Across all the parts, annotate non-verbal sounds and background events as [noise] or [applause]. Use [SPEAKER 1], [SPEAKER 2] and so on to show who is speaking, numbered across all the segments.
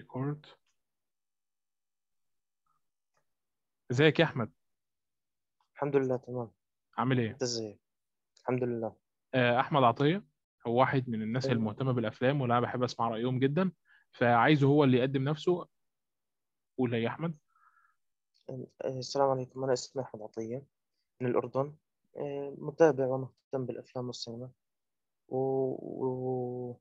[SPEAKER 1] ريكورد. ازيك يا أحمد؟
[SPEAKER 2] الحمد لله تمام.
[SPEAKER 1] عامل إيه؟
[SPEAKER 2] أنت ازيك؟ الحمد لله.
[SPEAKER 1] آه، أحمد عطية هو واحد من الناس
[SPEAKER 2] أيوه.
[SPEAKER 1] المهتمة بالأفلام واللي أنا بحب أسمع رأيهم جدا فعايزه هو اللي يقدم نفسه. قول يا أحمد.
[SPEAKER 2] آه، السلام عليكم. أنا اسمي أحمد عطية من الأردن. آه، متابع ومهتم بالأفلام والسينما. و... و...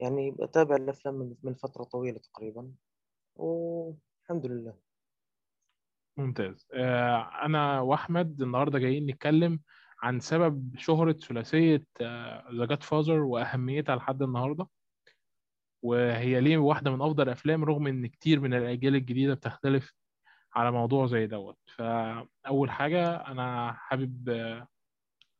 [SPEAKER 2] يعني بتابع الأفلام من فترة طويلة تقريبا والحمد لله.
[SPEAKER 1] ممتاز. آه، أنا وأحمد النهارده جايين نتكلم عن سبب شهرة ثلاثية ذا جاد فازر وأهميتها لحد النهاردة. وهي ليه واحدة من أفضل الأفلام رغم إن كتير من الأجيال الجديدة بتختلف على موضوع زي دوت. فأول حاجة أنا حابب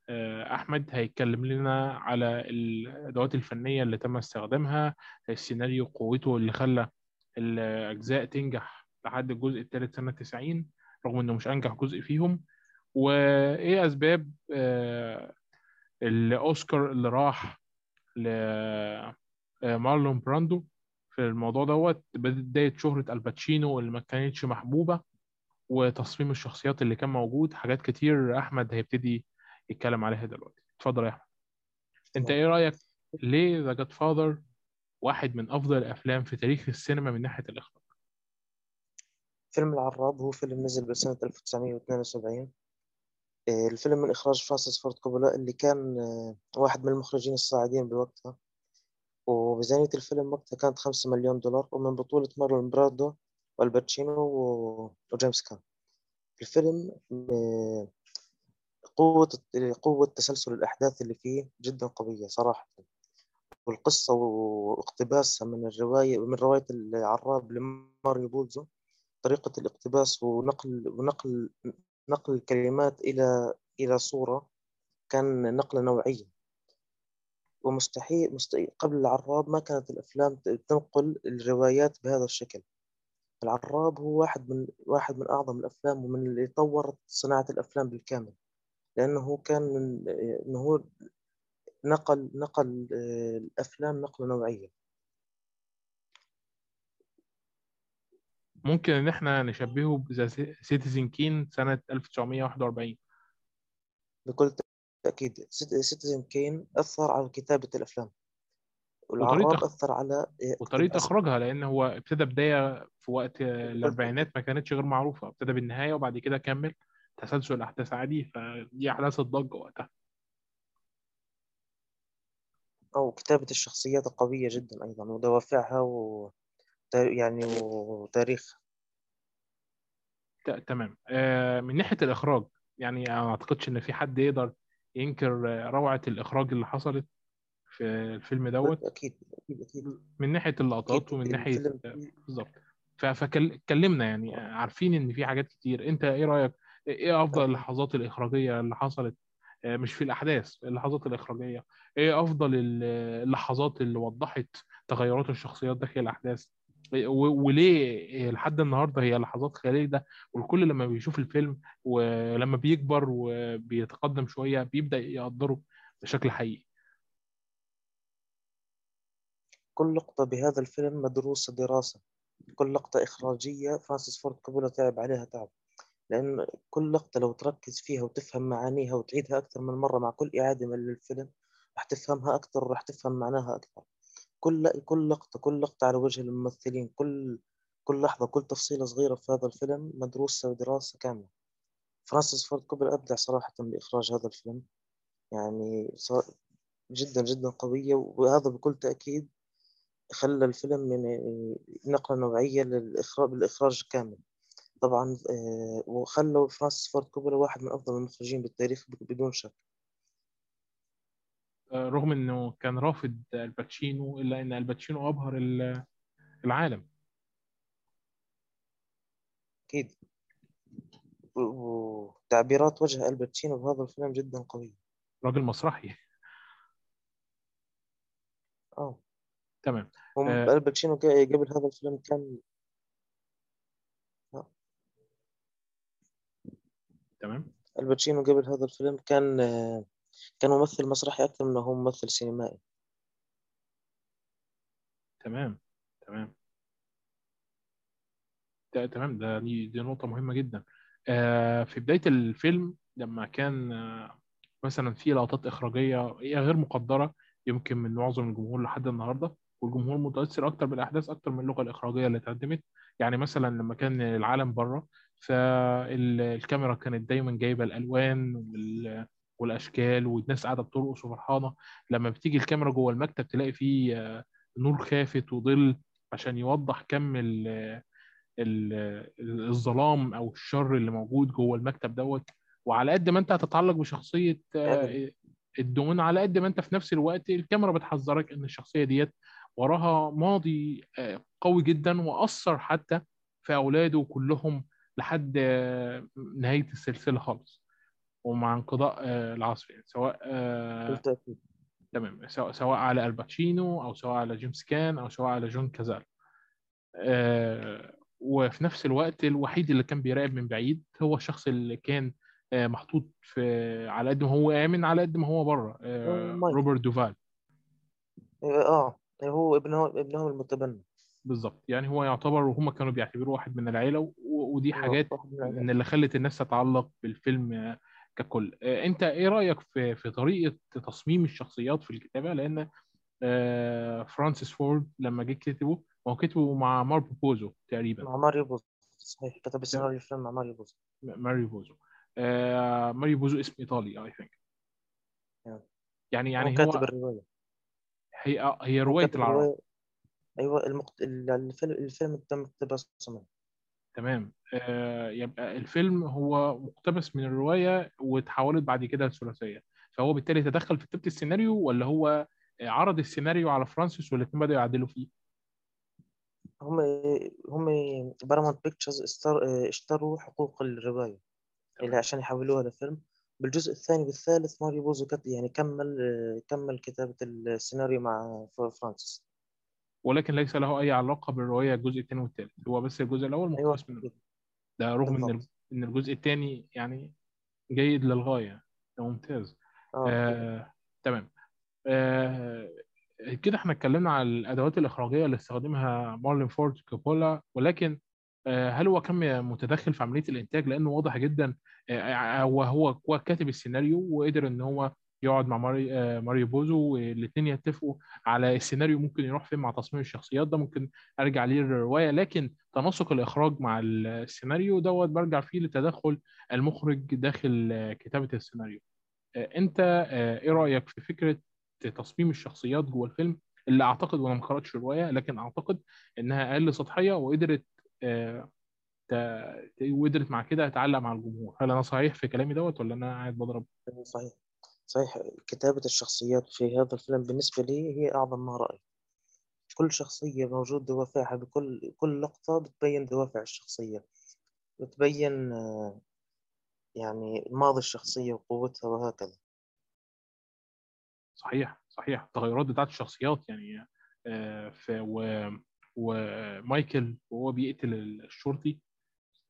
[SPEAKER 1] آه، أحمد هيتكلم لنا على الأدوات الفنية اللي تم استخدامها السيناريو قوته اللي خلى الأجزاء تنجح لحد الجزء الثالث سنة 90 رغم إنه مش أنجح جزء فيهم. وإيه أسباب آه، الأوسكار اللي راح لمارلون براندو في الموضوع دوت؟ بداية شهرة الباتشينو اللي ما كانتش محبوبة وتصميم الشخصيات اللي كان موجود. حاجات كتير أحمد هيبتدي يتكلم عليها دلوقتي. اتفضل يا أحمد. أنت
[SPEAKER 2] تمام
[SPEAKER 1] إيه رأيك ليه The Godfather واحد من أفضل الأفلام في تاريخ السينما من ناحية الإخراج؟
[SPEAKER 2] فيلم العراب هو فيلم نزل بسنة 1972 آه، الفيلم من إخراج فرانسيس فورد كوبولا اللي كان آه، واحد من المخرجين الصاعدين بوقتها. وميزانية الفيلم وقتها كانت خمسة مليون دولار ومن بطولة مارلون براندو والباتشينو وجيمس كان. الفيلم آه، قوة قوة تسلسل الأحداث اللي فيه جدا قوية صراحة. والقصة واقتباسها من الرواية من رواية العراب لماريو بولزو طريقة الاقتباس ونقل ونقل نقل الكلمات إلى إلى صورة كان نقلة نوعية. ومستحيل مستحيل قبل العراب ما كانت الأفلام تنقل الروايات بهذا الشكل. العراب هو واحد من واحد من أعظم الأفلام ومن اللي طورت صناعة الأفلام بالكامل. لأنه كان من هو نقل نقل آه، الأفلام نقلة نوعية.
[SPEAKER 1] ممكن إن إحنا نشبهه ب The Citizen Kane سنة 1941
[SPEAKER 2] بكل تأكيد Citizen Kane أثر على كتابة الأفلام.
[SPEAKER 1] وطريقة أخ...
[SPEAKER 2] أثر على
[SPEAKER 1] وطريقة
[SPEAKER 2] اقتباس
[SPEAKER 1] إخراجها لأن هو ابتدى بداية في وقت الأربعينات ما كانتش غير معروفة. ابتدى بالنهاية وبعد كده كمل. تسلسل الأحداث عادي فدي أحداث الضجة وقتها.
[SPEAKER 2] أو كتابة الشخصيات قوية جدا أيضا ودوافعها و يعني وتاريخ
[SPEAKER 1] ت- تمام. آه، من ناحية الإخراج يعني أنا ما أعتقدش إن في حد يقدر ينكر روعة الإخراج اللي حصلت في الفيلم دوت.
[SPEAKER 2] أكيد أكيد أكيد.
[SPEAKER 1] من ناحية اللقطات
[SPEAKER 2] أكيد
[SPEAKER 1] ومن ناحية بالظبط. فكلمنا يعني عارفين إن في حاجات كتير. أنت إيه رأيك إيه أفضل اللحظات الإخراجية اللي حصلت؟ آه، مش في الأحداث اللحظات الإخراجية. إيه أفضل ال- اللحظات اللي وضحت تغيرات الشخصيات داخل الأحداث؟ و- وليه لحد النهارده هي لحظات خالدة والكل لما بيشوف الفيلم ولما بيكبر وبيتقدم شوية بيبدأ يقدره بشكل حقيقي.
[SPEAKER 2] كل لقطة بهذا الفيلم مدروسة دراسة. كل لقطة إخراجية فرانسيس فورد كوبولا تعب عليها تعب. لأن كل لقطة لو تركز فيها وتفهم معانيها وتعيدها أكثر من مرة مع كل إعادة من للفيلم راح تفهمها أكثر وراح تفهم معناها أكثر. كل كل لقطة كل لقطة على وجه الممثلين كل كل لحظة كل تفصيلة صغيرة في هذا الفيلم مدروسة دراسة كاملة. فرانسيس فورد كوبولا أبدع صراحة بإخراج هذا الفيلم. يعني جدا جدا قوية وهذا بكل تأكيد خلى الفيلم يعني نقلة نوعية للإخراج بالإخراج كامل. طبعا آه، وخلوا فرانسيس فورد كوبولا واحد من أفضل المخرجين بالتاريخ بدون شك.
[SPEAKER 1] آه، رغم إنه كان رافض الباتشينو إلا إن الباتشينو أبهر ال- العالم.
[SPEAKER 2] أكيد. و- وتعبيرات وجه الباتشينو بهذا الفيلم جدا قوية
[SPEAKER 1] راجل مسرحي.
[SPEAKER 2] آه.
[SPEAKER 1] تمام. آه،
[SPEAKER 2] الباتشينو قبل هذا الفيلم كان آه،
[SPEAKER 1] تمام؟
[SPEAKER 2] الباتشينو قبل هذا الفيلم كان آه، كان ممثل مسرحي أكثر من هو ممثل سينمائي.
[SPEAKER 1] تمام تمام. ده تمام. ده دي, دي نقطة مهمة جدا. آه في بداية الفيلم لما كان آه مثلا في لقطات إخراجية هي غير مقدرة يمكن من معظم الجمهور لحد النهاردة والجمهور متأثر أكتر بالأحداث أكتر من اللغة الإخراجية اللي اتقدمت. يعني مثلا لما كان العالم بره فالكاميرا كانت دايما جايبة الألوان وال والأشكال والناس قاعدة بترقص وفرحانة. لما بتيجي الكاميرا جوه المكتب تلاقي فيه آه، نور خافت وظل عشان يوضح كم ال ال الظلام أو الشر اللي موجود جوه المكتب دوت. وعلى قد ما أنت هتتعلق بشخصية آه،. الدون على قد ما أنت في نفس الوقت الكاميرا بتحذرك إن الشخصية ديت وراها ماضي آه، قوي جدا وأثر حتى في أولاده كلهم. لحد آه، نهاية السلسلة خالص ومع انقضاء آه، العصر يعني سواء آه، تمام سواء سواء على الباتشينو أو سواء على جيمس كان أو سواء على جون كازال. وفي نفس الوقت الوحيد اللي كان بيراقب من بعيد هو الشخص اللي كان محطوط في على قد ما هو آمن على قد ما هو بره. روبرت دوفال.
[SPEAKER 2] آه هو ابنه ابنهم المتبنى
[SPEAKER 1] بالظبط. يعني هو يعتبر وهم كانوا بيعتبروه واحد من العيلة و- ودي حاجات
[SPEAKER 2] من
[SPEAKER 1] اللي خلت الناس تتعلق بالفيلم ككل. آه، انت إيه رأيك في في طريقة تصميم الشخصيات في الكتابة؟ لأن آه، فرانسيس فورد لما جه كتبه هو كتبه مع مارك بوزو تقريبا.
[SPEAKER 2] مع ماريو بوزو صحيح. كتب السيناريو الفيلم مع ماريو بوزو.
[SPEAKER 1] ماري بوزو. آه، ماري بوزو اسم إيطالي I think
[SPEAKER 2] نعم.
[SPEAKER 1] يعني
[SPEAKER 2] هو
[SPEAKER 1] يعني
[SPEAKER 2] كاتب
[SPEAKER 1] هو
[SPEAKER 2] الرواية.
[SPEAKER 1] هي هي
[SPEAKER 2] كاتب العراب. أيوة المقت... ال- الفيلم الفيلم تم اقتباسه كمان
[SPEAKER 1] تمام. آه، يبقى الفيلم هو مقتبس من الرواية واتحولت بعد كده لثلاثية. فهو بالتالي تدخل في كتابة السيناريو ولا هو آه، عرض السيناريو على فرانسيس والاثنين بدأوا يعدلوا فيه؟
[SPEAKER 2] هم هم Paramount Pictures. اشتروا حقوق الرواية اللي عشان يحولوها لفيلم. بالجزء الثاني والثالث ماريو بوزو. يعني كمل كمل كتابة السيناريو مع فرانسيس.
[SPEAKER 1] ولكن ليس له أي علاقة بالرواية الجزء الثاني والثالث. هو بس الجزء الأول
[SPEAKER 2] أيوة
[SPEAKER 1] مقتبس منه. ده رغم
[SPEAKER 2] بالضبط
[SPEAKER 1] إن الجزء الثاني يعني جيد للغاية. ده ممتاز.
[SPEAKER 2] آه
[SPEAKER 1] آه، تمام. آه، كده إحنا اتكلمنا على الأدوات الإخراجية اللي استخدمها مارلين فورد كوبولا. ولكن آه، هل هو كان متدخل في عملية الإنتاج؟ لأنه واضح جدا آه، هو هو هو كاتب السيناريو وقدر إن هو يقعد مع ماري آه، ماريو بوزو والاثنين يتفقوا على السيناريو ممكن يروح فين مع تصميم الشخصيات ده ممكن أرجع ليه للروايه لكن تناسق الإخراج مع السيناريو دوت برجع فيه لتدخل المخرج داخل كتابة السيناريو. آه، أنت آه، إيه رأيك في فكرة تصميم الشخصيات جوه الفيلم؟ اللي أعتقد وأنا ما قرأتش الرواية لكن أعتقد إنها أقل سطحية وقدرت وقدرت مع كده تعلق مع الجمهور. هل أنا صحيح في كلامي دوت ولا أنا قاعد بضرب؟
[SPEAKER 2] صحيح. صحيح كتابة الشخصيات في هذا الفيلم بالنسبة لي هي أعظم ما رأيت. كل شخصية موجود دوافعها بكل كل لقطة بتبين دوافع الشخصية بتبين آه، يعني ماضي الشخصية وقوتها وهكذا.
[SPEAKER 1] صحيح صحيح. التغيرات بتاعت الشخصيات يعني آه، و ومايكل وهو بيقتل الشرطي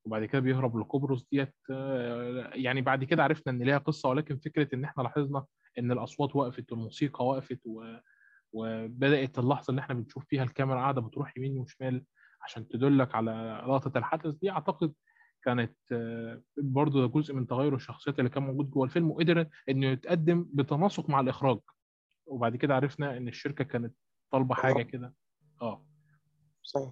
[SPEAKER 1] وبعد كده بيهرب لقبرص ديت آه، يعني بعد كده عرفنا إن ليها قصة ولكن فكرة إن إحنا لاحظنا إن الأصوات وقفت والموسيقى وقفت و... وبدأت اللحظة اللي إحنا بنشوف فيها الكاميرا قاعدة بتروح يمين وشمال عشان تدلك على لقطة الحدث دي. أعتقد كانت آه، برضه ده جزء من تغير الشخصيات اللي كان موجود جوه الفيلم وقدر انه يتقدم بتناسق مع الإخراج. وبعد كده عرفنا إن الشركة كانت طالبة حاجة كده. آه.
[SPEAKER 2] صحيح.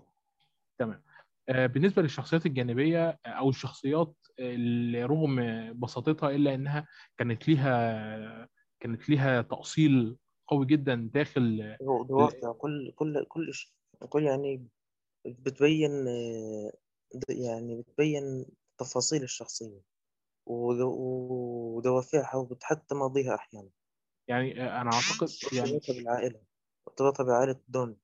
[SPEAKER 1] تمام. بالنسبة للشخصيات الجانبية آه، أو الشخصيات اللي رغم بساطتها إلا إنها كانت ليها كانت ليها تأصيل قوي جدا داخل
[SPEAKER 2] هو دوافع كل كل كل كل يعني بتبين آه، يعني بتبين تفاصيل الشخصية ودو- ودوافعها وحتى ماضيها أحيانا.
[SPEAKER 1] يعني آه، أنا أعتقد [laughs] يعني
[SPEAKER 2] ارتباطها بالعائلة ارتباطها بعائلة دون.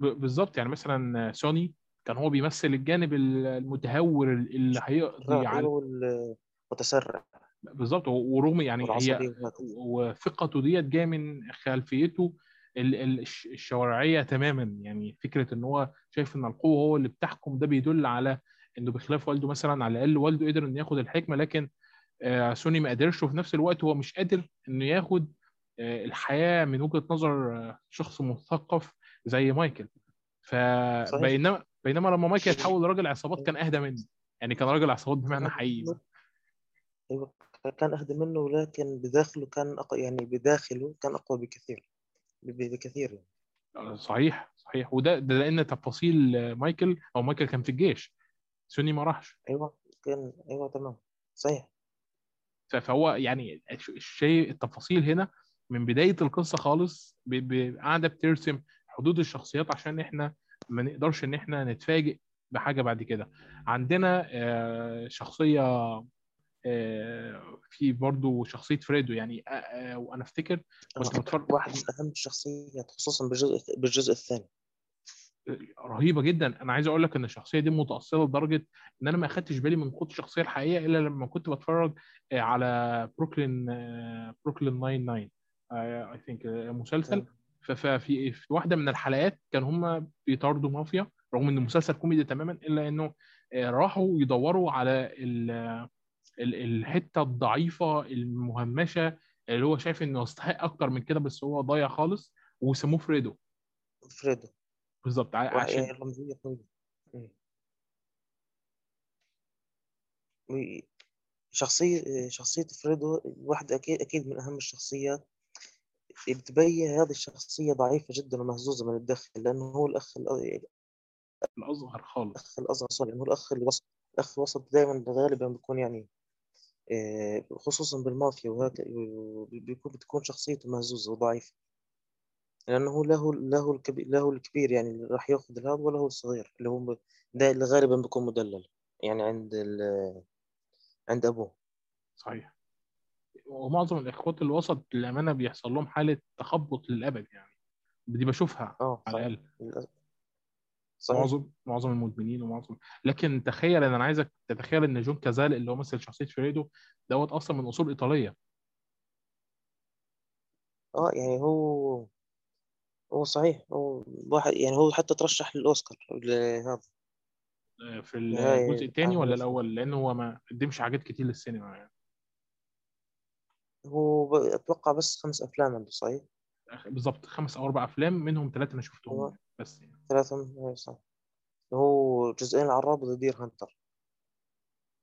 [SPEAKER 1] بالظبط يعني مثلا سوني كان هو بيمثل الجانب المتهور اللي هيقضي على
[SPEAKER 2] أيوة وال- متسرع
[SPEAKER 1] بالظبط. ورغم يعني هي وثقته ديت جاية من خلفيته ال- ال- الش- الشوارعية تماما. يعني فكرة إن هو شايف إن القوة هو اللي بتحكم ده بيدل على إنه بخلاف والده مثلا على الأقل والده قدر انه ياخد الحكمة. لكن آه، سوني ما قدرش وفي نفس الوقت هو مش قادر إنه ياخد آه، الحياة من وجهة نظر آه، شخص مثقف زي مايكل. فبينما بينما لما مايكل [laughs] يتحول لراجل عصابات كان أهدى منه. يعني كان راجل عصابات بمعنى حقيقي.
[SPEAKER 2] أيوة كان أهدى منه ولكن بداخله كان أق... يعني بداخله كان أقوى بكثير بكثير يعني.
[SPEAKER 1] صحيح صحيح. وده ده لأن تفاصيل مايكل أو مايكل كان في الجيش. سوني ما راحش.
[SPEAKER 2] أيوة كان أيوة تمام. صحيح.
[SPEAKER 1] فهو يعني الش- الشيء التفاصيل هنا من بداية القصة خالص قاعدة بترسم حدود الشخصيات عشان إحنا ما نقدرش إن إحنا نتفاجئ بحاجة بعد كده. عندنا آه، شخصية آه، في برضو شخصية فريدو يعني آه، وأنا أفتكر كنت بتفرج
[SPEAKER 2] واحد من أهم الشخصيات خصوصا بالجزء بالجزء الثاني.
[SPEAKER 1] رهيبة جدا. أنا عايز أقول لك إن الشخصية دي متاصله لدرجة إن أنا ما أخدتش بالي من قوة الشخصية الحقيقية إلا لما كنت بتفرج على بروكلين بروكلين 99 I think مسلسل. ففي في واحدة من الحلقات كان هم بيطاردوا مافيا رغم إن المسلسل كوميدي تماما إلا إنه آه، راحوا يدوروا على ال- ال- الحتة الضعيفة المهمشة اللي هو شايف إنه يستحق أكتر من كده بس هو ضايع خالص وسموه فريدو.
[SPEAKER 2] فريدو.
[SPEAKER 1] بالظبط عشان
[SPEAKER 2] يعني شخصية شخصية فريدو واحد أكيد أكيد من أهم الشخصيات بتبين هذه الشخصية ضعيفة جدا ومهزوزة من الداخل لأنه هو الأخ الأ-
[SPEAKER 1] الاصغر خالص.
[SPEAKER 2] الأخ الأصغر sorry لأنه الأخ الوسط الأخ الوسط دائما غالبا بيكون يعني آه، خصوصا بالمافيا وهكذا بيكون بتكون شخصيته مهزوزة وضعيفة. لأنه له له الكبير له الكبير يعني اللي راح يأخذ هذا وله الصغير اللي هو ده اللي غالبا بيكون مدلل يعني عند ال- عند أبوه.
[SPEAKER 1] صحيح. ومعظم الإخوات الوسط للأمانة بيحصل لهم حالة تخبط للأبد يعني. دي بشوفها
[SPEAKER 2] آه
[SPEAKER 1] على
[SPEAKER 2] الأقل. صحيح.
[SPEAKER 1] معظم معظم المدمنين ومعظم لكن تخيل ان أنا عايزك تتخيل إن جون كازال اللي هو مثل شخصية فريدو دوت أصلا من أصول إيطالية.
[SPEAKER 2] آه يعني هو هو صحيح. هو واحد يعني هو حتى ترشح للأوسكار لهذا
[SPEAKER 1] آه، في الجزء الثاني ولا
[SPEAKER 2] 2000
[SPEAKER 1] الأول؟ لأنه هو ما قدمش حاجات كتير للسينما يعني.
[SPEAKER 2] هو أتوقع بس خمس أفلام عنده صحيح؟
[SPEAKER 1] بالظبط خمس أو أربع أفلام منهم ثلاثة أنا شفتهم
[SPEAKER 2] هو
[SPEAKER 1] بس يعني.
[SPEAKER 2] ثلاثة من- أيوة صح. هو جزئين العراب و The Deer
[SPEAKER 1] Hunter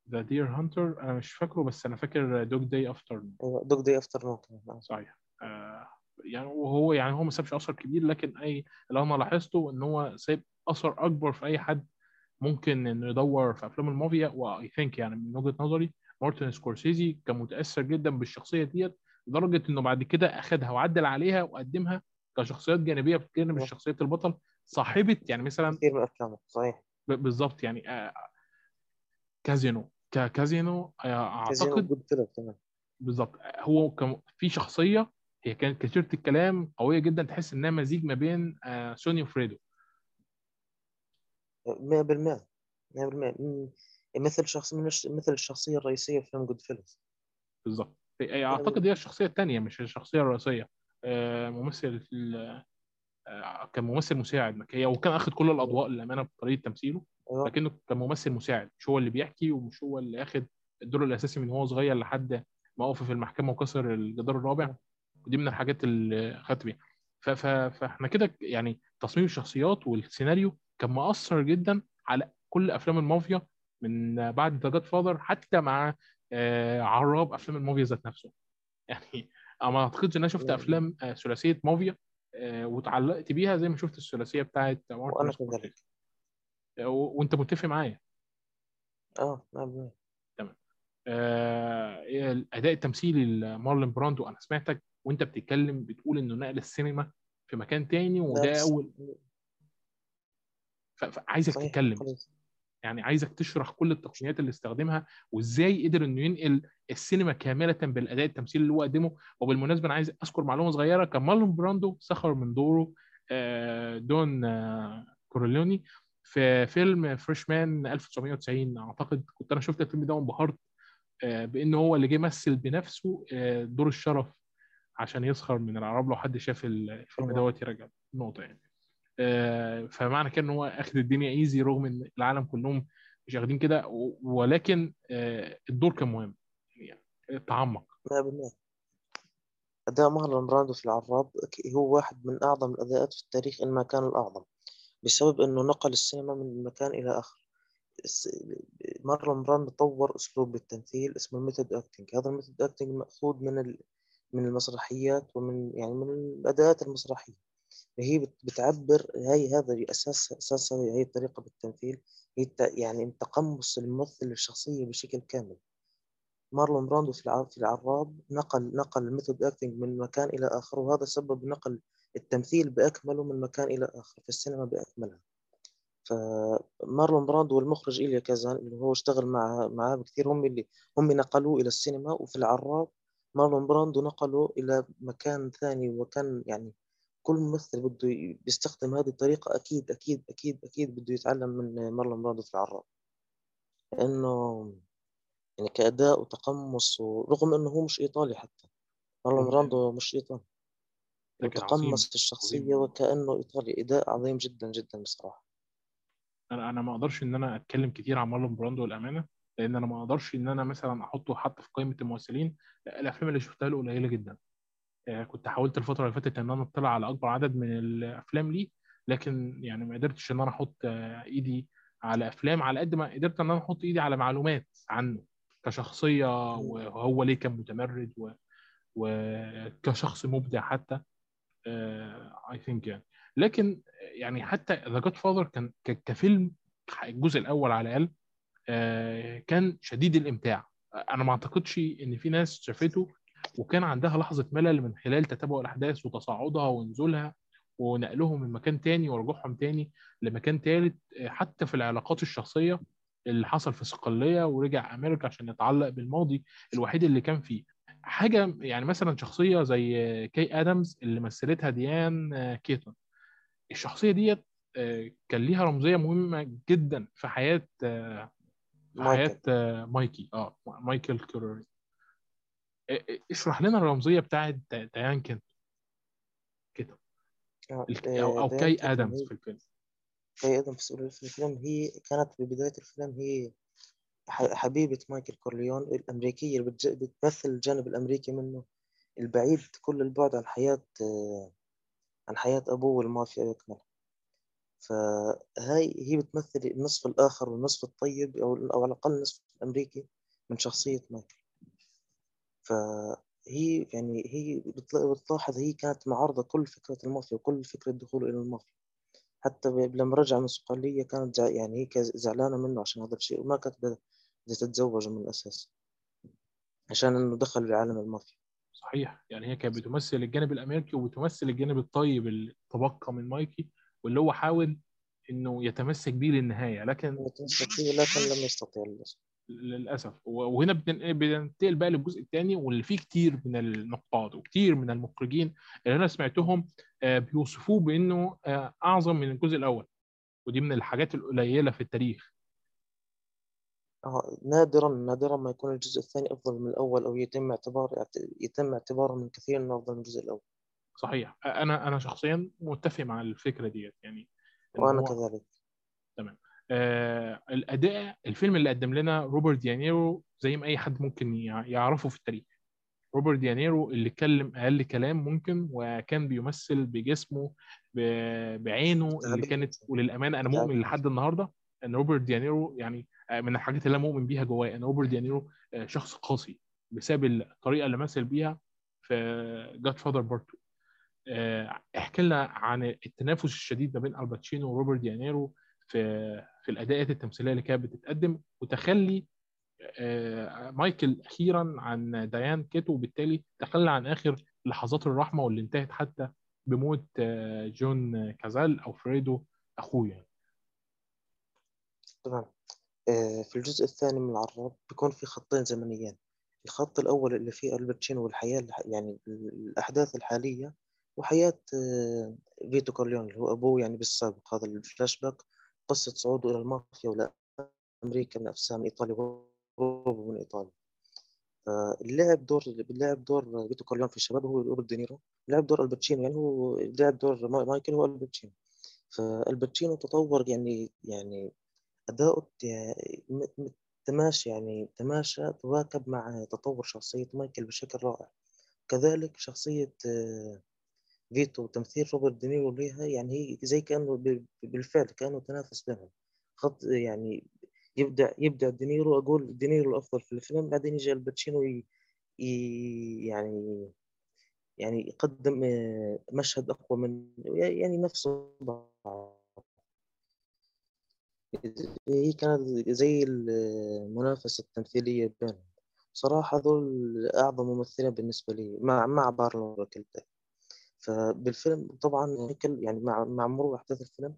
[SPEAKER 1] The Deer Hunter أنا مش فاكره بس أنا فاكر Dog
[SPEAKER 2] Day Afternoon Dog Day Afternoon
[SPEAKER 1] صحيح. آه يعني وهو يعني هو ما سابش أثر كبير لكن أي اللي أنا لاحظته إن هو ساب أثر أكبر في أي حد ممكن إنه يدور في أفلام المافيا و I think يعني من وجهة نظري مارتن سكورسيزي كان متاثر جدا بالشخصية ديت لدرجة إنه بعد كده أخدها وعدل عليها وقدمها كشخصيات جانبية بجانب. الشخصيه البطل صاحبة يعني مثلا
[SPEAKER 2] كثير من أفلامه صحيح.
[SPEAKER 1] بالظبط يعني آه، كازينو آه،
[SPEAKER 2] كازينو أعتقد فيلم كمان.
[SPEAKER 1] بالظبط هو في شخصية هي كانت كثيرة الكلام قوية جدا تحس إنها مزيج ما بين آه، سوني وفريدو.
[SPEAKER 2] 100% 100% م- مثل شخص من مثل الشخصية الرئيسية في فيلم جود فيلم
[SPEAKER 1] بالظبط هي- أعتقد هي الشخصية الثانية مش الشخصية الرئيسية. آه، ممثل آه، كان ممثل مساعد هي وكان أخد كل الأضواء للأمانة بطريقه تمثيله
[SPEAKER 2] أيوة.
[SPEAKER 1] لكنه كان ممثل مساعد. مش هو اللي بيحكي ومش هو اللي أخد الدور الأساسي من هو صغير لحد ما وقف في المحكمة وكسر الجدار الرابع. ودي من الحاجات اللي خدت بيها. فإحنا كده يعني تصميم الشخصيات والسيناريو كان مؤثر جدا على كل أفلام المافيا من بعد ذا جاد فاذر حتى مع آه، عراب أفلام المافيا ذات نفسه. يعني أنا ما أعتقدش إن أنا شفت. أفلام آه، ثلاثية مافيا آه، وتعلقت بيها زي ما شفت الثلاثية بتاعت مارتن
[SPEAKER 2] وأنا
[SPEAKER 1] سكورسيزي
[SPEAKER 2] كذلك.
[SPEAKER 1] آه، و- وأنت متفق معايا؟
[SPEAKER 2] آه 100%
[SPEAKER 1] آه، الاداء التمثيلي لمارلون براندو أنا سمعتك وأنت بتتكلم بتقول إنه نقل السينما في مكان تاني وده اول فعايزك
[SPEAKER 2] صحيح
[SPEAKER 1] تتكلم. يعني عايزك تشرح كل التقنيات اللي استخدمها وإزاي قدر إنه ينقل السينما كاملة بالأداء التمثيلي اللي هو قدمه. وبالمناسبة أنا عايز أذكر معلومة صغيرة كان مارلون براندو سخر من دوره آه، دون آه، كورليوني في فيلم The Freshman 1990 أعتقد كنت أنا شفت الفيلم ده وانبهرت آه، بإن هو اللي جه مثل بنفسه دور الشرف عشان يسخر من العراب لو حد شاف الفيلم. دوت يرجع النقطة يعني. فمعنى كده إن هو اخد الدنيا easy رغم إن العالم كلهم مش واخدين كده ولكن آه، الدور كان مهم يعني تعمق.
[SPEAKER 2] 100% أداء مارلون براندو في العراب هو واحد من أعظم الأداءات في التاريخ إن ما كان الأعظم بسبب إنه نقل السينما من مكان آخر. الس- مارلون براندو طور أسلوب بالتمثيل اسمه ال method acting. هذا ال method acting مأخوذ من. من المسرحيات ومن يعني من الأداءات المسرحية. هي بت- بتعبر هاي هذا أساس هاي هاي الطريقة بالتمثيل. هي يعني تقمص الممثل للشخصية بشكل كامل. مارلون براندو في في العراب نقل نقل ال method acting من مكان إلى آخر وهذا سبب نقل التمثيل بأكمله من مكان إلى آخر في السينما بأكملها. فمارلون براندو والمخرج إيليا كازان اللي هو اشتغل مع معاه بكثير هم اللي هم نقلوه إلى السينما. وفي العراب مارلون براندو نقله إلى مكان ثاني وكان يعني كل ممثل بده بيستخدم هذه الطريقة أكيد أكيد أكيد أكيد بده يتعلم من مارلون براندو في العراب. لأنه يعني كأداء وتقمص ورغم إنه هو مش إيطالي حتى مارلون براندو مش إيطالي. وتقمص
[SPEAKER 1] عظيم
[SPEAKER 2] الشخصية وكأنه إيطالي أداء عظيم جدا جدا بصراحة.
[SPEAKER 1] أنا أنا ما أقدرش إن أنا أتكلم كتير عن مارلون براندو الامانه لأن أنا ما أقدرش إن أنا مثلا أحطه حتى في قائمة الممثلين الأفلام اللي شفتها له قليلة جدا. كنت حاولت الفترة اللي فاتت إن أنا أطلع على أكبر عدد من الأفلام ليه لكن يعني ما قدرتش إن أنا أحط آه، إيدي على أفلام على قد ما قدرت إن أنا أحط إيدي على معلومات عنه كشخصية وهو ليه كان متمرد و... وكشخص مبدع حتى اي ثينك يعني. لكن يعني حتى ذا جاد فاذر كان ك- كفيلم الجزء الأول على الأقل آه، كان شديد الإمتاع. أنا ما أعتقدش إن في ناس شافته وكان عندها لحظة ملل من خلال تتابع الأحداث وتصاعدها ونزولها ونقلهم من مكان تاني ورجوعهم تاني لمكان تالت حتى في العلاقات الشخصية اللي حصل في صقلية ورجع أمريكا عشان يتعلق بالماضي الوحيد اللي كان فيه. حاجة يعني مثلا شخصية زي كي ادمز اللي مثلتها ديان آه، كيتون. الشخصية ديت آه، كان ليها رمزية مهمة جدا في حياة آه، في حياة مايكي. آه مايكل آه، اشرح لنا الرمزية بتاعت ديان كيتون كده.
[SPEAKER 2] آه،
[SPEAKER 1] أو
[SPEAKER 2] آه،
[SPEAKER 1] أو
[SPEAKER 2] ديان
[SPEAKER 1] كاي
[SPEAKER 2] آدامز
[SPEAKER 1] في الفيلم
[SPEAKER 2] كاي آدامز في في الفيلم هي كانت ببداية الفيلم هي حبيبة مايكل كورليون الأمريكية اللي بتمثل الجانب الأمريكي منه. البعيد كل البعد عن حياة آه، عن حياة أبوه والمافيا بأكملها فهاي هي بتمثل النصف الآخر والنصف الطيب أو أو على الأقل النصف الأمريكي من شخصية مايكل. فهي يعني هي بتلا- بتلاحظ هي كانت معارضة كل فكرة المافيا وكل فكرة دخوله إلى المافيا. حتى لما رجع من الصقلية كانت. يعني هي زعلانة منه عشان هذا الشيء وما كانت بدها تتزوجه من الأساس عشان إنه دخل بعالم المافيا.
[SPEAKER 1] صحيح. يعني هي كانت بتمثل الجانب الأمريكي وبتمثل الجانب الطيب اللي تبقى من مايكي واللي هو حاول إنه يتمسك بيه للنهاية لكن
[SPEAKER 2] هو تمسك فيه لكن لم يستطيع للأسف.
[SPEAKER 1] للأسف. وهنا بن- بننتقل بقى للجزء الثاني واللي فيه كتير من النقاد وكتير من المخرجين اللي أنا سمعتهم آه، بيوصفوه بإنه آه، أعظم من الجزء الأول. ودي من الحاجات القليلة في التاريخ.
[SPEAKER 2] آه نادرا نادرا ما يكون الجزء الثاني أفضل من الأول أو يتم اعتبار يتم اعتباره من كثير إنه أفضل من الجزء الأول.
[SPEAKER 1] صحيح. أنا أنا شخصيا متفق مع الفكرة ديت. يعني هو
[SPEAKER 2] كذلك.
[SPEAKER 1] آه الأداء الفيلم اللي قدم لنا روبرت دينيرو زي ما أي حد ممكن يع- يعرفه في التاريخ. روبرت دينيرو اللي اتكلم أقل كلام ممكن وكان بيمثل بجسمه بعينه اللي كانت وللأمانة أنا مؤمن لحد النهارده إن روبرت دينيرو يعني آه، من الحاجات اللي أنا مؤمن بيها جوايا إن روبرت دينيرو آه، شخص قاسي بسبب الطريقة اللي مثل بيها في Godfather Part 2 آه، احكي لنا عن التنافس الشديد ما بين آل باتشينو وروبرت دينيرو في في الأداءات التمثيلية اللي كانت بتتقدم وتخلي آه، مايكل أخيرا عن ديان كيتون وبالتالي تخلى عن آخر لحظات الرحمة واللي انتهت حتى بموت آه، جون كازال أو فريدو أخوه يعني.
[SPEAKER 2] تمام. آه في الجزء الثاني من العراب بيكون في خطين زمنيين. الخط الأول اللي فيه آل باتشينو والحياة الح- يعني الأحداث الحالية وحياة فيتو كورليون اللي هو أبوه يعني بالسابق. هذا الفلاش باك. قصة صعوده إلى المافيا ولا أمريكا من نفسها من إيطاليا وهروبه من إيطاليا. فاللعب دور لعب دور فيتو كورليون في الشباب هو روبرت دينيرو. لعب دور آل باتشينو يعني هو لعب دور ما- مايكل هو آل باتشينو. فآل باتشينو تطور يعني يعني م- تماشى يعني تماشى تواكب مع تطور شخصية مايكل بشكل رائع. كذلك شخصية آه، فيتو وتمثيل روبرت دينيرو ليها يعني هي زي كأنه ب- بالفعل كأنه تنافس بينهم خط يعني يبدع يبدع دينيرو أقول دينيرو الأفضل في الفيلم بعدين يجي الباتشينو ي... يعني يعني يقدم آه، مشهد أقوى من يعني نفسه هي كانت زي المنافسة التمثيلية بينهم. صراحة هذول أعظم ممثلين بالنسبة لي مع مع بارلون وكلتا. فبالفيلم طبعا هيكل يعني مع مع مرور أحداث الفيلم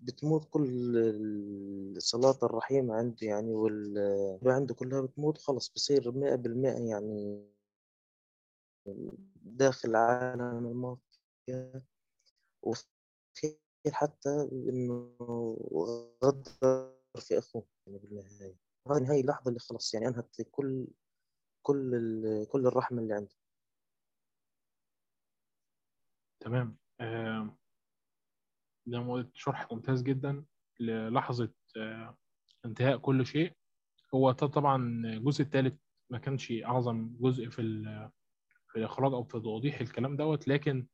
[SPEAKER 2] بتموت كل الصلاة الرحيمة عنده يعني وال عنده كلها بتموت خلص بصير مئة بالمئة يعني داخل عالم المافيا. وخير حتى إنه غدر في أخوه يعني بالنهاية. هذه هاي اللحظة اللي خلص يعني أنهت كل كل كل الرحمة اللي عنده.
[SPEAKER 1] تمام. آه، زي ما قلت شرح ممتاز جدا للحظة آه، انتهاء كل شيء. هو طبعا الجزء الثالث ما كانش أعظم جزء في في الإخراج أو في توضيح الكلام دوت لكن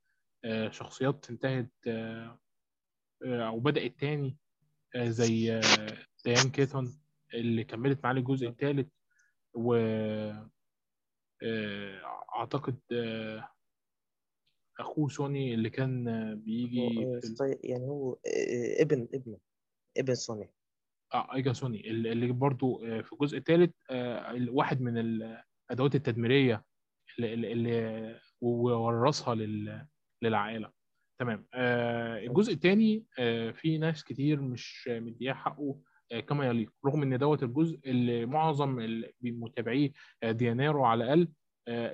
[SPEAKER 1] آه، شخصيات انتهت آه، أو بدأت تاني زي ديان كيتون اللي كملت معاه الجزء الثالث و آه، أخوه سوني اللي كان آه، بيجي
[SPEAKER 2] ستاي- يعني هو آه، ابن ابنه ابن سوني.
[SPEAKER 1] آه، أيجا سوني اللي برضو آه، في الجزء الثالث واحد من الادوات التدميرية اللي, اللي لل- للعائلة. تمام. آه، الجزء الثاني في ناس كتير مش مدياه حقه آه، كما يليق. رغم إن دوت الجزء اللي معظم متابعيه آه، دينيرو على الأقل آه،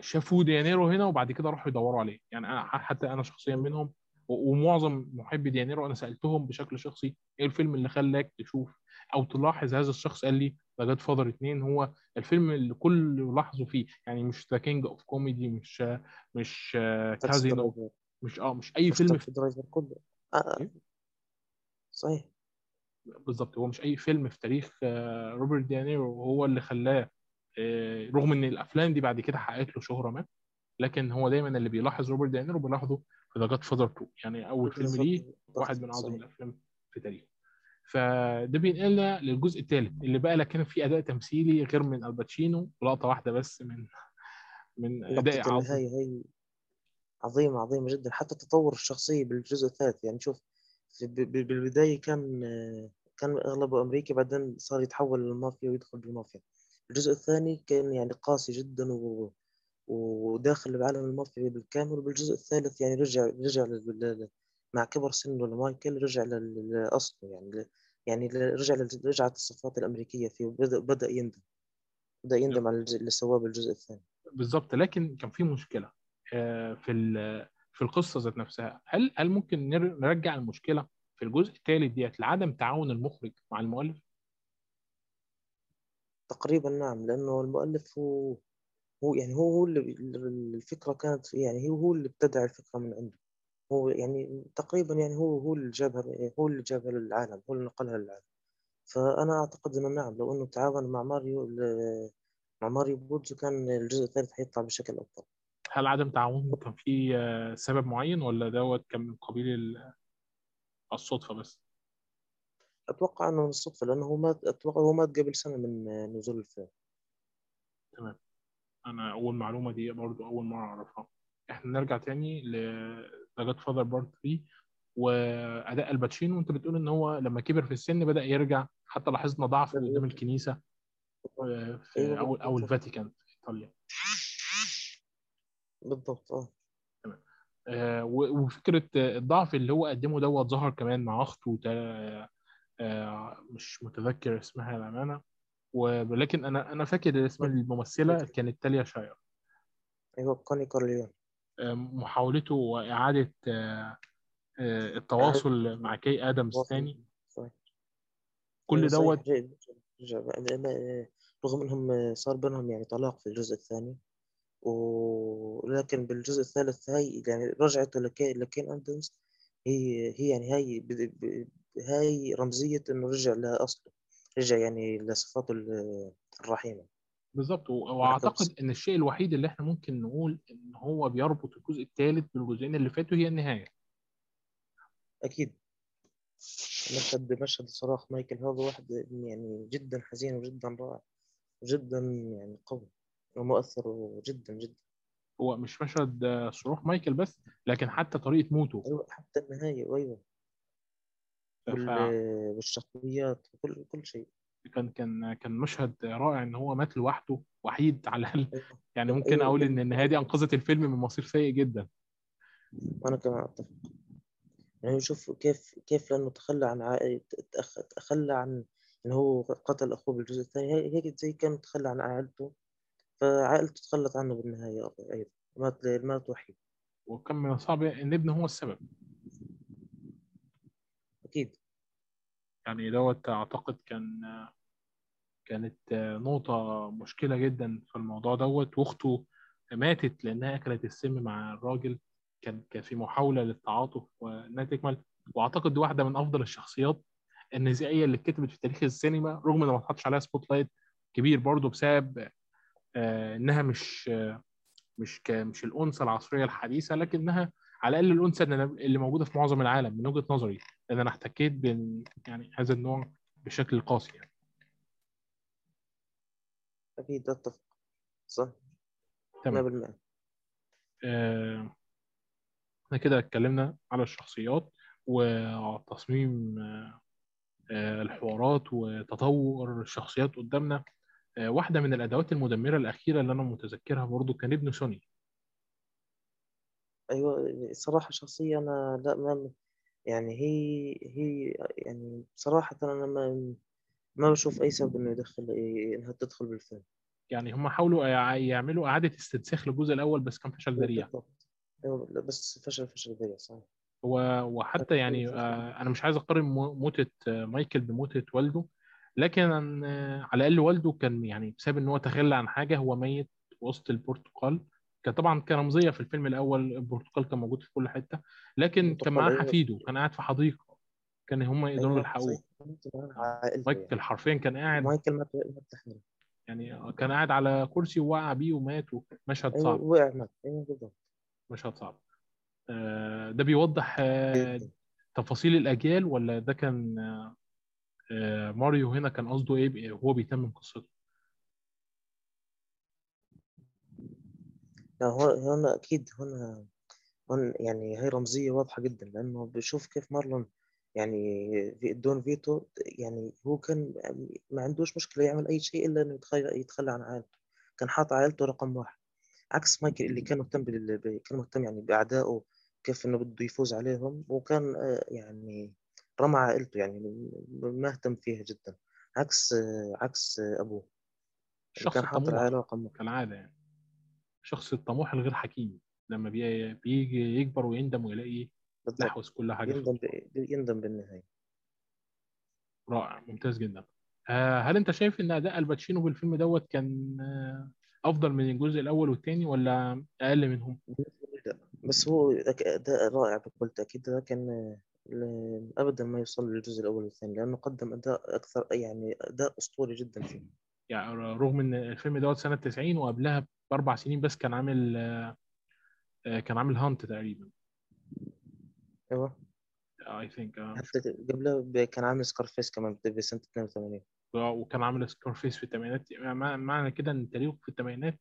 [SPEAKER 1] شافوا دينيرو هنا وبعد كده راحوا يدوروا عليه. يعني أنا حتى أنا شخصيا منهم ومعظم محبي دينيرو أنا سألتهم بشكل شخصي إيه الفيلم اللي خلاك تشوف أو تلاحظ هذا الشخص؟ قال لي The Godfather 2 هو الفيلم اللي كل لحظة فيه. يعني مش The King of Comedy مش مش
[SPEAKER 2] تاكسي
[SPEAKER 1] كازينو مش آه مش
[SPEAKER 2] أي
[SPEAKER 1] فيلم
[SPEAKER 2] Taxi Driver كله. آه آه،
[SPEAKER 1] في
[SPEAKER 2] صحيح.
[SPEAKER 1] بالظبط هو مش أي فيلم في تاريخ آه، روبرت دينيرو هو اللي خلاه آه، رغم إن الأفلام دي بعد كده حققت له شهرة ما لكن هو دايما اللي بيلاحظ روبرت دينيرو بيلاحظه في The Godfather 2 يعني أول فيلم ليه واحد من
[SPEAKER 2] أعظم
[SPEAKER 1] الأفلام في تاريخه. فده بينقلنا للجزء الثالث اللي بقى لك كان فيه أداء تمثيلي غير من الباتشينو لقطة واحدة بس من من
[SPEAKER 2] أداء
[SPEAKER 1] عظيم.
[SPEAKER 2] النهاية هي عظيمة عظيمة جدا. حتى تطور الشخصية بالجزء الثالث يعني شوف في ب- ب- بالبداية كان آه، كان أغلبه أمريكي بعدين صار يتحول للمافيا ويدخل بالمافيا. الجزء الثاني كان يعني قاسي جدا و... وداخل بعالم المافيا بالكامل وبالجزء الثالث يعني رجع رجع لل... مع كبر سنه لمايكل رجع لأصله يعني ل... يعني رجع رجعت الصفات الأمريكية فيه وبدأ بدأ يندم بدأ يندم على اللي سواه بالجزء الثاني.
[SPEAKER 1] بالظبط لكن كان في مشكلة آه، في في القصة ذات نفسها. هل هل ممكن نر- نرجع المشكلة في الجزء الثالث ديت لعدم تعاون المخرج مع المؤلف؟
[SPEAKER 2] تقريبا نعم لأنه المؤلف هو هو يعني هو هو اللي الفكرة كانت يعني هو هو اللي ابتدع الفكرة من عنده. هو يعني تقريبا يعني هو هو اللي جابها هو اللي جابها للعالم هو اللي نقلها للعالم. فأنا أعتقد إنه نعم لو إنه تعاون مع ماريو مع ماريو بوتزو كان الجزء الثالث حيطلع بشكل أفضل.
[SPEAKER 1] هل عدم تعاونه كان في آه، سبب معين ولا دوت كان من قبيل ال- الصدفة بس؟
[SPEAKER 2] أتوقع إنه من الصدفة لأنه هو مات أتوقع هو مات قبل سنة من نزول الفيلم.
[SPEAKER 1] تمام. أنا أول معلومة دي برضو أول مرة أعرفها. إحنا نرجع تاني ل The Godfather Part 3 وأداء الباتشينو. وانت بتقول إن هو لما كبر في السن بدأ يرجع حتى لاحظنا ضعفه قدام الكنيسة آه، في
[SPEAKER 2] أيوه
[SPEAKER 1] أو
[SPEAKER 2] أو
[SPEAKER 1] الفاتيكان في إيطاليا.
[SPEAKER 2] بالضبط آه.
[SPEAKER 1] تمام. آه، وفكرة الضعف اللي هو قدمه دوت ظهر كمان مع أخته مش متذكر اسمها الامانه ولكن أنا أنا فاكر اسم الممثلة كانت تاليا شاير.
[SPEAKER 2] أيوه كوني كورليون.
[SPEAKER 1] آه، محاولته وإعادة آه، آه، التواصل مع كي آدمز
[SPEAKER 2] واصل.
[SPEAKER 1] تاني. كل
[SPEAKER 2] صحيح.
[SPEAKER 1] دوت
[SPEAKER 2] رغم إنهم صار بينهم يعني طلاق في الجزء الثاني. ولكن بالجزء الثالث هاي يعني رجعته لكي لكي آدمز هي هي يعني هاي هاي رمزية إنه رجع لأصله رجع يعني لصفاته ال- الرحيمة.
[SPEAKER 1] بالظبط
[SPEAKER 2] وأعتقد
[SPEAKER 1] إن الشيء الوحيد اللي إحنا ممكن نقول إن هو بيربط الجزء الثالث بالجزئين اللي فاتوا هي النهاية.
[SPEAKER 2] أكيد. مشهد مشهد صراخ مايكل هذا واحد يعني جدا حزين وجدا رائع وجدا يعني قوي ومؤثر جدا جدا.
[SPEAKER 1] هو مش مشهد صراخ مايكل بس لكن حتى طريقة موته.
[SPEAKER 2] أيوة حتى النهاية أيوة. والشخصيات وكل كل شيء.
[SPEAKER 1] كان كان كان مشهد رائع إن هو مات لوحده وحيد على الأقل.
[SPEAKER 2] أيوة.
[SPEAKER 1] يعني ممكن
[SPEAKER 2] أيوة
[SPEAKER 1] أقول
[SPEAKER 2] إن
[SPEAKER 1] النهاية دي أنقذت الفيلم من مصير سيء جدا.
[SPEAKER 2] وأنا كمان أتفق. يعني شوف كيف كيف لأنه تخلى عن عائلة تخلى عن إن هو قتل أخوه بالجزء الثاني. هي- هيك زي كان تخلى عن عائلته. فعائلته تخلت عنه بالنهاية أيضا. مات مات وحيد.
[SPEAKER 1] وكان من الصعب إن ابنه هو السبب.
[SPEAKER 2] أكيد.
[SPEAKER 1] يعني دوت أعتقد كان كانت نقطة مشكلة جدا في الموضوع دوت. وأخته ماتت لأنها أكلت السم مع الراجل. كان كان في محاولة للتعاطف وإنها تكمل. وأعتقد دي واحدة من أفضل الشخصيات النسائية اللي اتكتبت في تاريخ السينما رغم ان ما اتحطش عليها spotlight كبير برضه بسبب آه، إنها مش آه، مش مش الأنثى العصرية الحديثة لكنها على الأقل الأنثى اللي موجودة في معظم العالم من وجهة نظري لأن أنا احتكيت بين يعني هذا النوع بشكل قاسي يعني.
[SPEAKER 2] أكيد أتفق صح.
[SPEAKER 1] تمام.
[SPEAKER 2] 100%
[SPEAKER 1] آه، إحنا كده اتكلمنا على الشخصيات وتصميم آه، آه، الحوارات وتطور الشخصيات قدامنا. آه، واحدة من الأدوات المدمرة الأخيرة اللي أنا متذكرها برضو كان ابن سوني.
[SPEAKER 2] أيوة صراحة شخصية أنا لأ ما يعني هي هي يعني صراحة أنا ما ما بشوف أي سبب إنه يدخل إنها تدخل بالفيلم.
[SPEAKER 1] يعني هم حاولوا يع- يعملوا إعادة استنساخ للجزء الأول بس كان فشل ذريع.
[SPEAKER 2] لأ، بس فشل فشل ذريع صحيح.
[SPEAKER 1] وحتى يعني آه، أنا مش عايز أقارن مو- موتة آه، مايكل بموتة والده لكن آه، على الأقل والده كان يعني بسبب إن هو تخلى عن حاجة هو ميت وسط البرتقال. طبعا كرمزيه في الفيلم الأول البرتقال كان موجود في كل حتة لكن كان معاه. حفيده كان قاعد في حديقة كان هم يقدروا
[SPEAKER 2] أيوة
[SPEAKER 1] يلحقوه.
[SPEAKER 2] معاه عائلته
[SPEAKER 1] مايكل. حرفيا كان قاعد
[SPEAKER 2] مايكل تحمل
[SPEAKER 1] يعني كان قاعد على كرسي ووقع بيه ومات مشهد
[SPEAKER 2] أيوة
[SPEAKER 1] صعب.
[SPEAKER 2] وقع مات. أيوة بالضبط.
[SPEAKER 1] مشهد صعب. آه، ده بيوضح آه، تفاصيل الأجيال ولا ده كان آه، ماريو هنا كان قصده بإيه؟ وهو بيتمم قصته.
[SPEAKER 2] لا هنا أكيد هنا هون يعني هي رمزية واضحة جدا لأنه بشوف كيف مارلون يعني في دون فيتو يعني هو كان ما عندوش مشكلة يعمل أي شيء إلا إنه يتخلى يتخلى عن عائلته. كان حاطط عائلته رقم واحد. عكس مايكل اللي كان مهتم بال... كان مهتم يعني بأعدائه كيف إنه بده يفوز عليهم وكان آه، يعني رمى عائلته يعني ما اهتم فيها جدا. عكس آه، عكس آه، أبوه. اللي
[SPEAKER 1] الشخص
[SPEAKER 2] كان حاطط
[SPEAKER 1] الطموح
[SPEAKER 2] رقم واحد.
[SPEAKER 1] كالعادة يعني. الشخص الطموح الغير حكيم. لما بي- بيجي يكبر ويندم ويلاقي لحوس كل حاجة في
[SPEAKER 2] يندم ب... يندم بالنهاية.
[SPEAKER 1] رائع ممتاز جدا. آه، هل أنت شايف إن أداء الباتشينو بالفيلم دوت كان آه، أفضل من الجزء الأول والتاني ولا أقل منهم؟
[SPEAKER 2] لا بس هو أداء رائع بكل تأكيد. لكن آه، أبدا ما يوصل للجزء الأول والثاني لأنه قدم أداء أكثر يعني أداء أسطوري جدا فيه.
[SPEAKER 1] يعني رغم إن الفيلم دوت سنة 90 وقبلها بأربع سنين بس كان عامل آه، كان عامل Hunt تقريبا.
[SPEAKER 2] أيوه.
[SPEAKER 1] I
[SPEAKER 2] think قبلها كان عامل Scarface كمان بسنة 82
[SPEAKER 1] وكان عامل Scarface في الثمانينات مع- معنى كده إن تاريخه في الثمانينات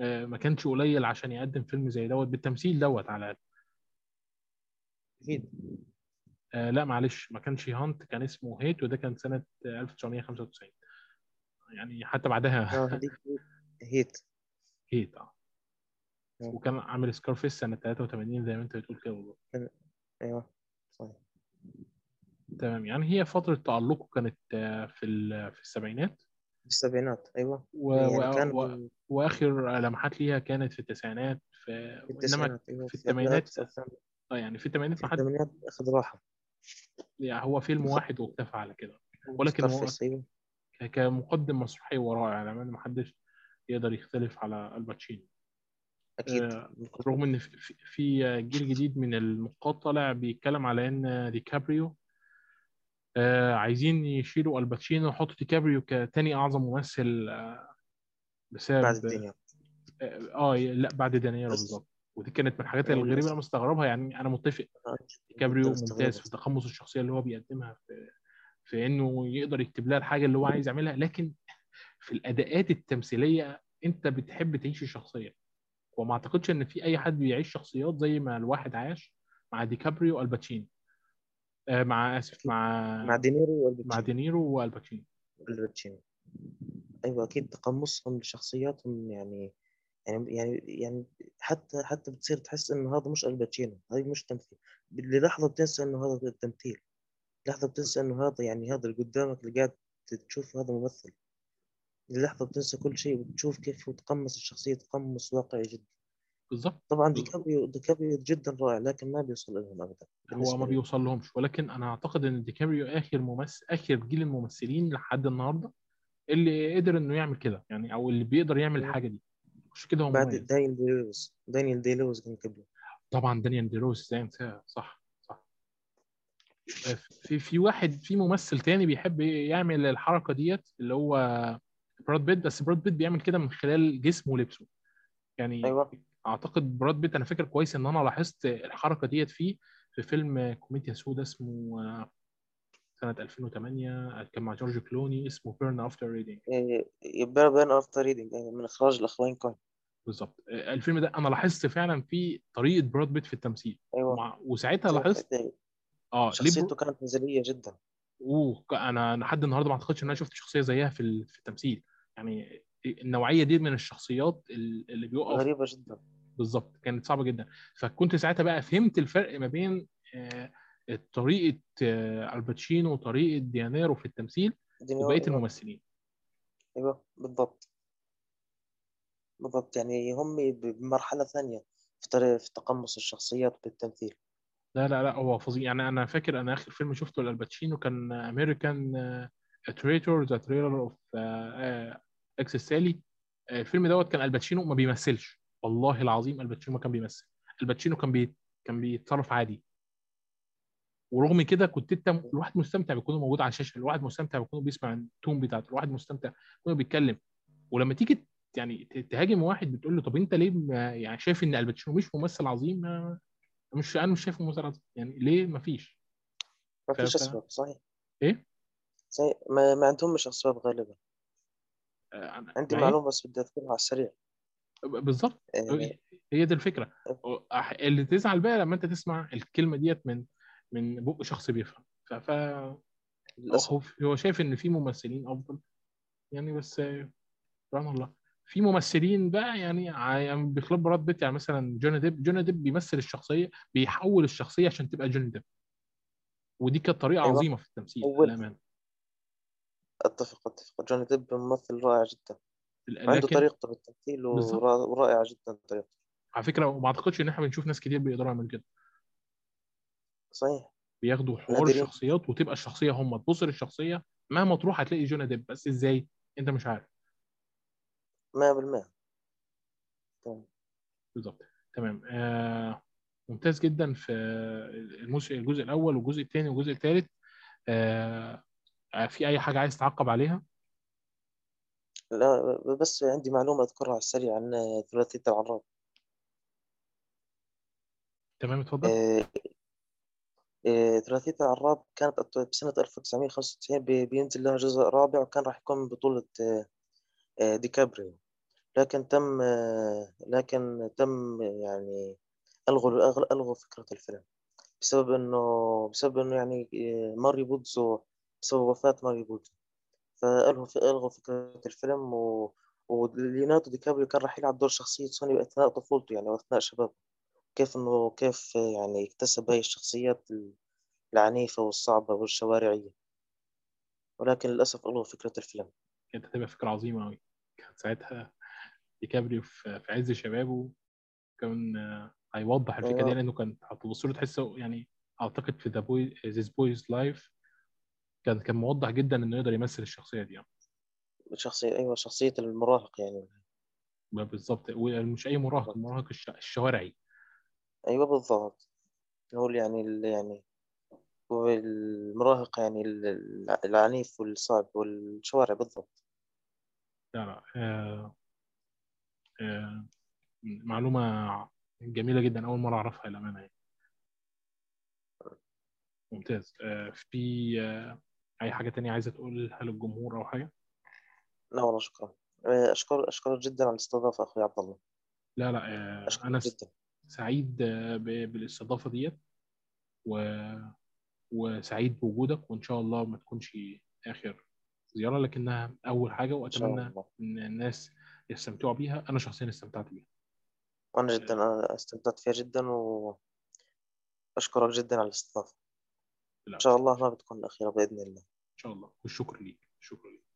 [SPEAKER 1] آه، ما كانش قليل عشان يقدم فيلم زي دوت بالتمثيل دوت على الأقل.
[SPEAKER 2] أكيد.
[SPEAKER 1] آه، لا معلش ما كانش Hunt كان اسمه Heat وده كان سنة آه، 1995 يعني حتى بعدها
[SPEAKER 2] آه [laughs] Heat.
[SPEAKER 1] Heat آه.
[SPEAKER 2] آه.
[SPEAKER 1] وكان عامل سكارفيس سنة 83 زي ما انت بتقول كده بالظبط
[SPEAKER 2] أيوه صحيح.
[SPEAKER 1] تمام يعني هي فترة تألقه كانت آه، في في السبعينات.
[SPEAKER 2] في السبعينات أيوه.
[SPEAKER 1] و...
[SPEAKER 2] يعني. كان
[SPEAKER 1] و... وآخر لمحات ليها كانت في التسعينات في...
[SPEAKER 2] في التسعينات أيوه
[SPEAKER 1] في
[SPEAKER 2] الثمانينات
[SPEAKER 1] آه يعني في الثمانينات
[SPEAKER 2] في الثمانينات أخذ راحة.
[SPEAKER 1] يعني هو فيلم واحد واكتفى على كده. ولكن هو
[SPEAKER 2] أيوه.
[SPEAKER 1] كمقدم مسرحي ورائع يعني ما حدش يقدر يختلف على الباتشينو.
[SPEAKER 2] أكيد.
[SPEAKER 1] آه، رغم إن في- جيل جديد من النقاد طالع بيتكلم على إن ديكابريو آه، عايزين يشيلوا الباتشينو ويحطوا ديكابريو كتاني أعظم ممثل آه، بسبب
[SPEAKER 2] بعد الدنيا
[SPEAKER 1] آه لا بعد دينيرو بالظبط. ودي كانت من الحاجات الغريبة أنا مستغربها يعني أنا متفق.
[SPEAKER 2] آه،
[SPEAKER 1] ديكابريو
[SPEAKER 2] جداً
[SPEAKER 1] ممتاز. في تقمص الشخصية اللي هو بيقدمها في في إنه يقدر يكتب لها الحاجة اللي هو عايز يعملها لكن في الأداءات التمثيلية أنت بتحب تعيش الشخصية. وما أعتقدش إن في أي حد بيعيش شخصيات زي ما الواحد عاش مع ديكابريو والباتشينو. آه مع آسف مع
[SPEAKER 2] مع دينيرو
[SPEAKER 1] مع
[SPEAKER 2] والباتشينو
[SPEAKER 1] دينيرو والباتشينو.
[SPEAKER 2] الباتشينو أيوة أكيد تقمصهم لشخصياتهم يعني يعني يعني يعني حتى حتى بتصير تحس إنه هذا مش الباتشينو هذا مش تمثيل. للحظة بتنسى إنه هذا التمثيل. لحظة بتنسى إنه هذا يعني هذا اللي قدامك اللي قاعد تشوف هذا ممثل. للحظة بتنسى كل شيء وبتشوف كيف هو تقمص الشخصية تقمص واقعي جدا.
[SPEAKER 1] بالظبط
[SPEAKER 2] طبعا. ديكابريو ديكابريو جدا رائع لكن ما بيوصل لهم أبدا.
[SPEAKER 1] هو ما. بيوصل لهمش ولكن أنا أعتقد إن ديكابريو آخر ممثل آخر جيل الممثلين لحد النهارده اللي قدر إنه يعمل كده يعني أو اللي بيقدر يعمل الحاجة دي. مش كده هو
[SPEAKER 2] بعد
[SPEAKER 1] مميز.
[SPEAKER 2] دانيال داي لويس. دانيال داي لويس كان قبله
[SPEAKER 1] طبعا دانيال دي لويس إزاي انساه صح. في في واحد في ممثل تاني بيحب يعمل الحركة ديت اللي هو براد بيت بس براد بيت بيعمل كده من خلال جسمه ولبسه. يعني
[SPEAKER 2] أيوة.
[SPEAKER 1] أعتقد براد بيت أنا فاكر كويس إن أنا لاحظت الحركة ديت فيه في فيلم كوميديا سودا اسمه آه، سنة 2008 كان مع جورج كلوني اسمه Burn After Reading
[SPEAKER 2] يبقى Burn After Reading من إخراج الأخوين كوين
[SPEAKER 1] بالظبط. آه، الفيلم ده أنا لاحظت فعلا فيه طريقة براد بيت في التمثيل.
[SPEAKER 2] أيوة.
[SPEAKER 1] وساعتها لاحظت آه
[SPEAKER 2] شخصيته. كانت هزلية جدا.
[SPEAKER 1] أوه أنا لحد النهارده ما أعتقدش إن أنا شفت شخصية زيها في في التمثيل. يعني النوعية دي من الشخصيات ال- اللي بيقف
[SPEAKER 2] غريبة جدا.
[SPEAKER 1] بالظبط كانت صعبة جدا. فكنت ساعتها بقى فهمت الفرق ما بين آه، طريقة آه، الباتشينو وطريقة دينيرو في التمثيل وبقية
[SPEAKER 2] أيوة.
[SPEAKER 1] الممثلين.
[SPEAKER 2] أيوة بالضبط. بالضبط يعني هم بمرحلة ثانية في في تقمص الشخصيات بالتمثيل.
[SPEAKER 1] لا لا لا هو فظيع. يعني أنا فاكر أنا آخر فيلم شفته لالباتشينو كان American Traitor The Trial of Axis Sally الفيلم دوت كان الباتشينو ما بيمثلش. والله العظيم الباتشينو ما كان بيمثل. الباتشينو كان بي كان بيتصرف عادي. ورغم كده كنت أنت الواحد مستمتع بيكون موجود على الشاشة. الواحد مستمتع بيكون بيسمع ال tone بتاعته. الواحد مستمتع بيكون بيتكلم. ولما تيجي يعني تهاجم واحد بتقول له طب أنت ليه يعني شايف إن الباتشينو مش ممثل عظيم مش أنا مش شايفه عظيم يعني ليه ما فيش؟
[SPEAKER 2] ما فيش أسباب صحيح.
[SPEAKER 1] إيه؟
[SPEAKER 2] صحيح. ما, ما عندهمش أسباب غالبا.
[SPEAKER 1] آه،
[SPEAKER 2] عندي معلومة بس بدي أذكرها على السريع.
[SPEAKER 1] بالظبط.
[SPEAKER 2] آه،
[SPEAKER 1] هي دي الفكرة. أح- اللي تزعل بقى لما أنت تسمع الكلمة ديت من من بق شخص بيفهم. ف ف-
[SPEAKER 2] للأسف.
[SPEAKER 1] هو هو شايف إن في ممثلين أفضل. يعني بس آه، سبحان الله. في ممثلين بقى يعني يعني بخلاف براد بيت يعني مثلا جوني ديب جوني ديب بيمثل الشخصية بيحول الشخصية عشان تبقى جوني ديب. ودي كانت طريقة
[SPEAKER 2] أيوة.
[SPEAKER 1] عظيمة في التمثيل
[SPEAKER 2] أول.
[SPEAKER 1] للأمانة.
[SPEAKER 2] أتفق أتفق. جوني ديب ممثل رائع جدا. عنده
[SPEAKER 1] لكن
[SPEAKER 2] طريقته بالتمثيل
[SPEAKER 1] بالظبط.
[SPEAKER 2] ورا- ورائعة جدا طريقته
[SPEAKER 1] على فكرة ما أعتقدش إن إحنا بنشوف ناس كتير بيقدروا يعملوا كده.
[SPEAKER 2] صحيح.
[SPEAKER 1] بياخدوا حوار. الشخصيات وتبقى الشخصية هم. تبص للشخصية مهما تروح هتلاقي جوني ديب. بس إزاي؟ أنت مش عارف.
[SPEAKER 2] 100% تمام.
[SPEAKER 1] بالظبط. تمام. آه ممتاز جدا في الموسم الجزء الأول والجزء الثاني والجزء الثالث. آه في أي حاجة عايز تعقب عليها؟
[SPEAKER 2] لا بس عندي معلومة أذكرها على السريع عن ثلاثية العراب
[SPEAKER 1] تمام اتفضل.
[SPEAKER 2] آه، آه، ثلاثية العراب كانت بسنة 1995 بي- بينزل لها جزء رابع وكان راح يكون بطولة آه، ديكابريو. لكن تم آه، لكن تم يعني ألغوا ألغوا- فكرة الفيلم. بسبب إنه بسبب إنه يعني آه، ماريو بوتزو بسبب وفاة ماريو بوتزو. فألغوا ألغوا فكرة الفيلم و... وليوناردو دي كابريو كان راح يلعب دور شخصية سوني أثناء طفولته يعني وأثناء شبابه. كيف إنه كيف يعني اكتسب هاي الشخصيات العنيفة والصعبة والشوارعية. ولكن للأسف ألغوا فكرة الفيلم.
[SPEAKER 1] كانت هتبقى فكرة عظيمة قوي كان ساعتها ديكابريو في في عز شبابه كان آه، هيوضح الفكرة دي
[SPEAKER 2] أيوة.
[SPEAKER 1] لأنه كان هتبص له تحسه يعني أعتقد في the boy This Boy's Life كان كان موضح جدا إنه يقدر يمثل الشخصية دي يعني.
[SPEAKER 2] شخصية أيوة شخصية المراهق يعني
[SPEAKER 1] بالظبط ومش أي مراهق
[SPEAKER 2] بالظبط.
[SPEAKER 1] المراهق الش- الشوارعي
[SPEAKER 2] أيوة بالضبط هو يعني ال- يعني هو المراهق يعني ال- العنيف والصعب والشوارع بالضبط
[SPEAKER 1] لا لا آه آه، معلومة جميلة جدا أول مرة أعرفها للأمانة يعني. ممتاز. آه، في أي حاجة تانية عايزة تقولها للجمهور أو حاجة؟
[SPEAKER 2] لا والله شكرا. أشكر أشكرك جدا على الاستضافة أخوي عبد الله.
[SPEAKER 1] لا لا أنا
[SPEAKER 2] جدا.
[SPEAKER 1] سعيد بالاستضافة ديت و... وسعيد بوجودك وإن شاء الله ما تكونش آخر زيارة لكنها
[SPEAKER 2] شاء
[SPEAKER 1] وأتمنى
[SPEAKER 2] الله.
[SPEAKER 1] إن الناس يستمتعوا بيها. أنا شخصيا استمتعت بيها.
[SPEAKER 2] وأنا جدا أنا استمتعت فيها جدا وأشكرك جدا على الاستضافة.
[SPEAKER 1] لا
[SPEAKER 2] إن شاء الله ما بتكون الأخيرة بإذن الله.
[SPEAKER 1] إن شاء الله. والشكر ليك. شكرا ليك.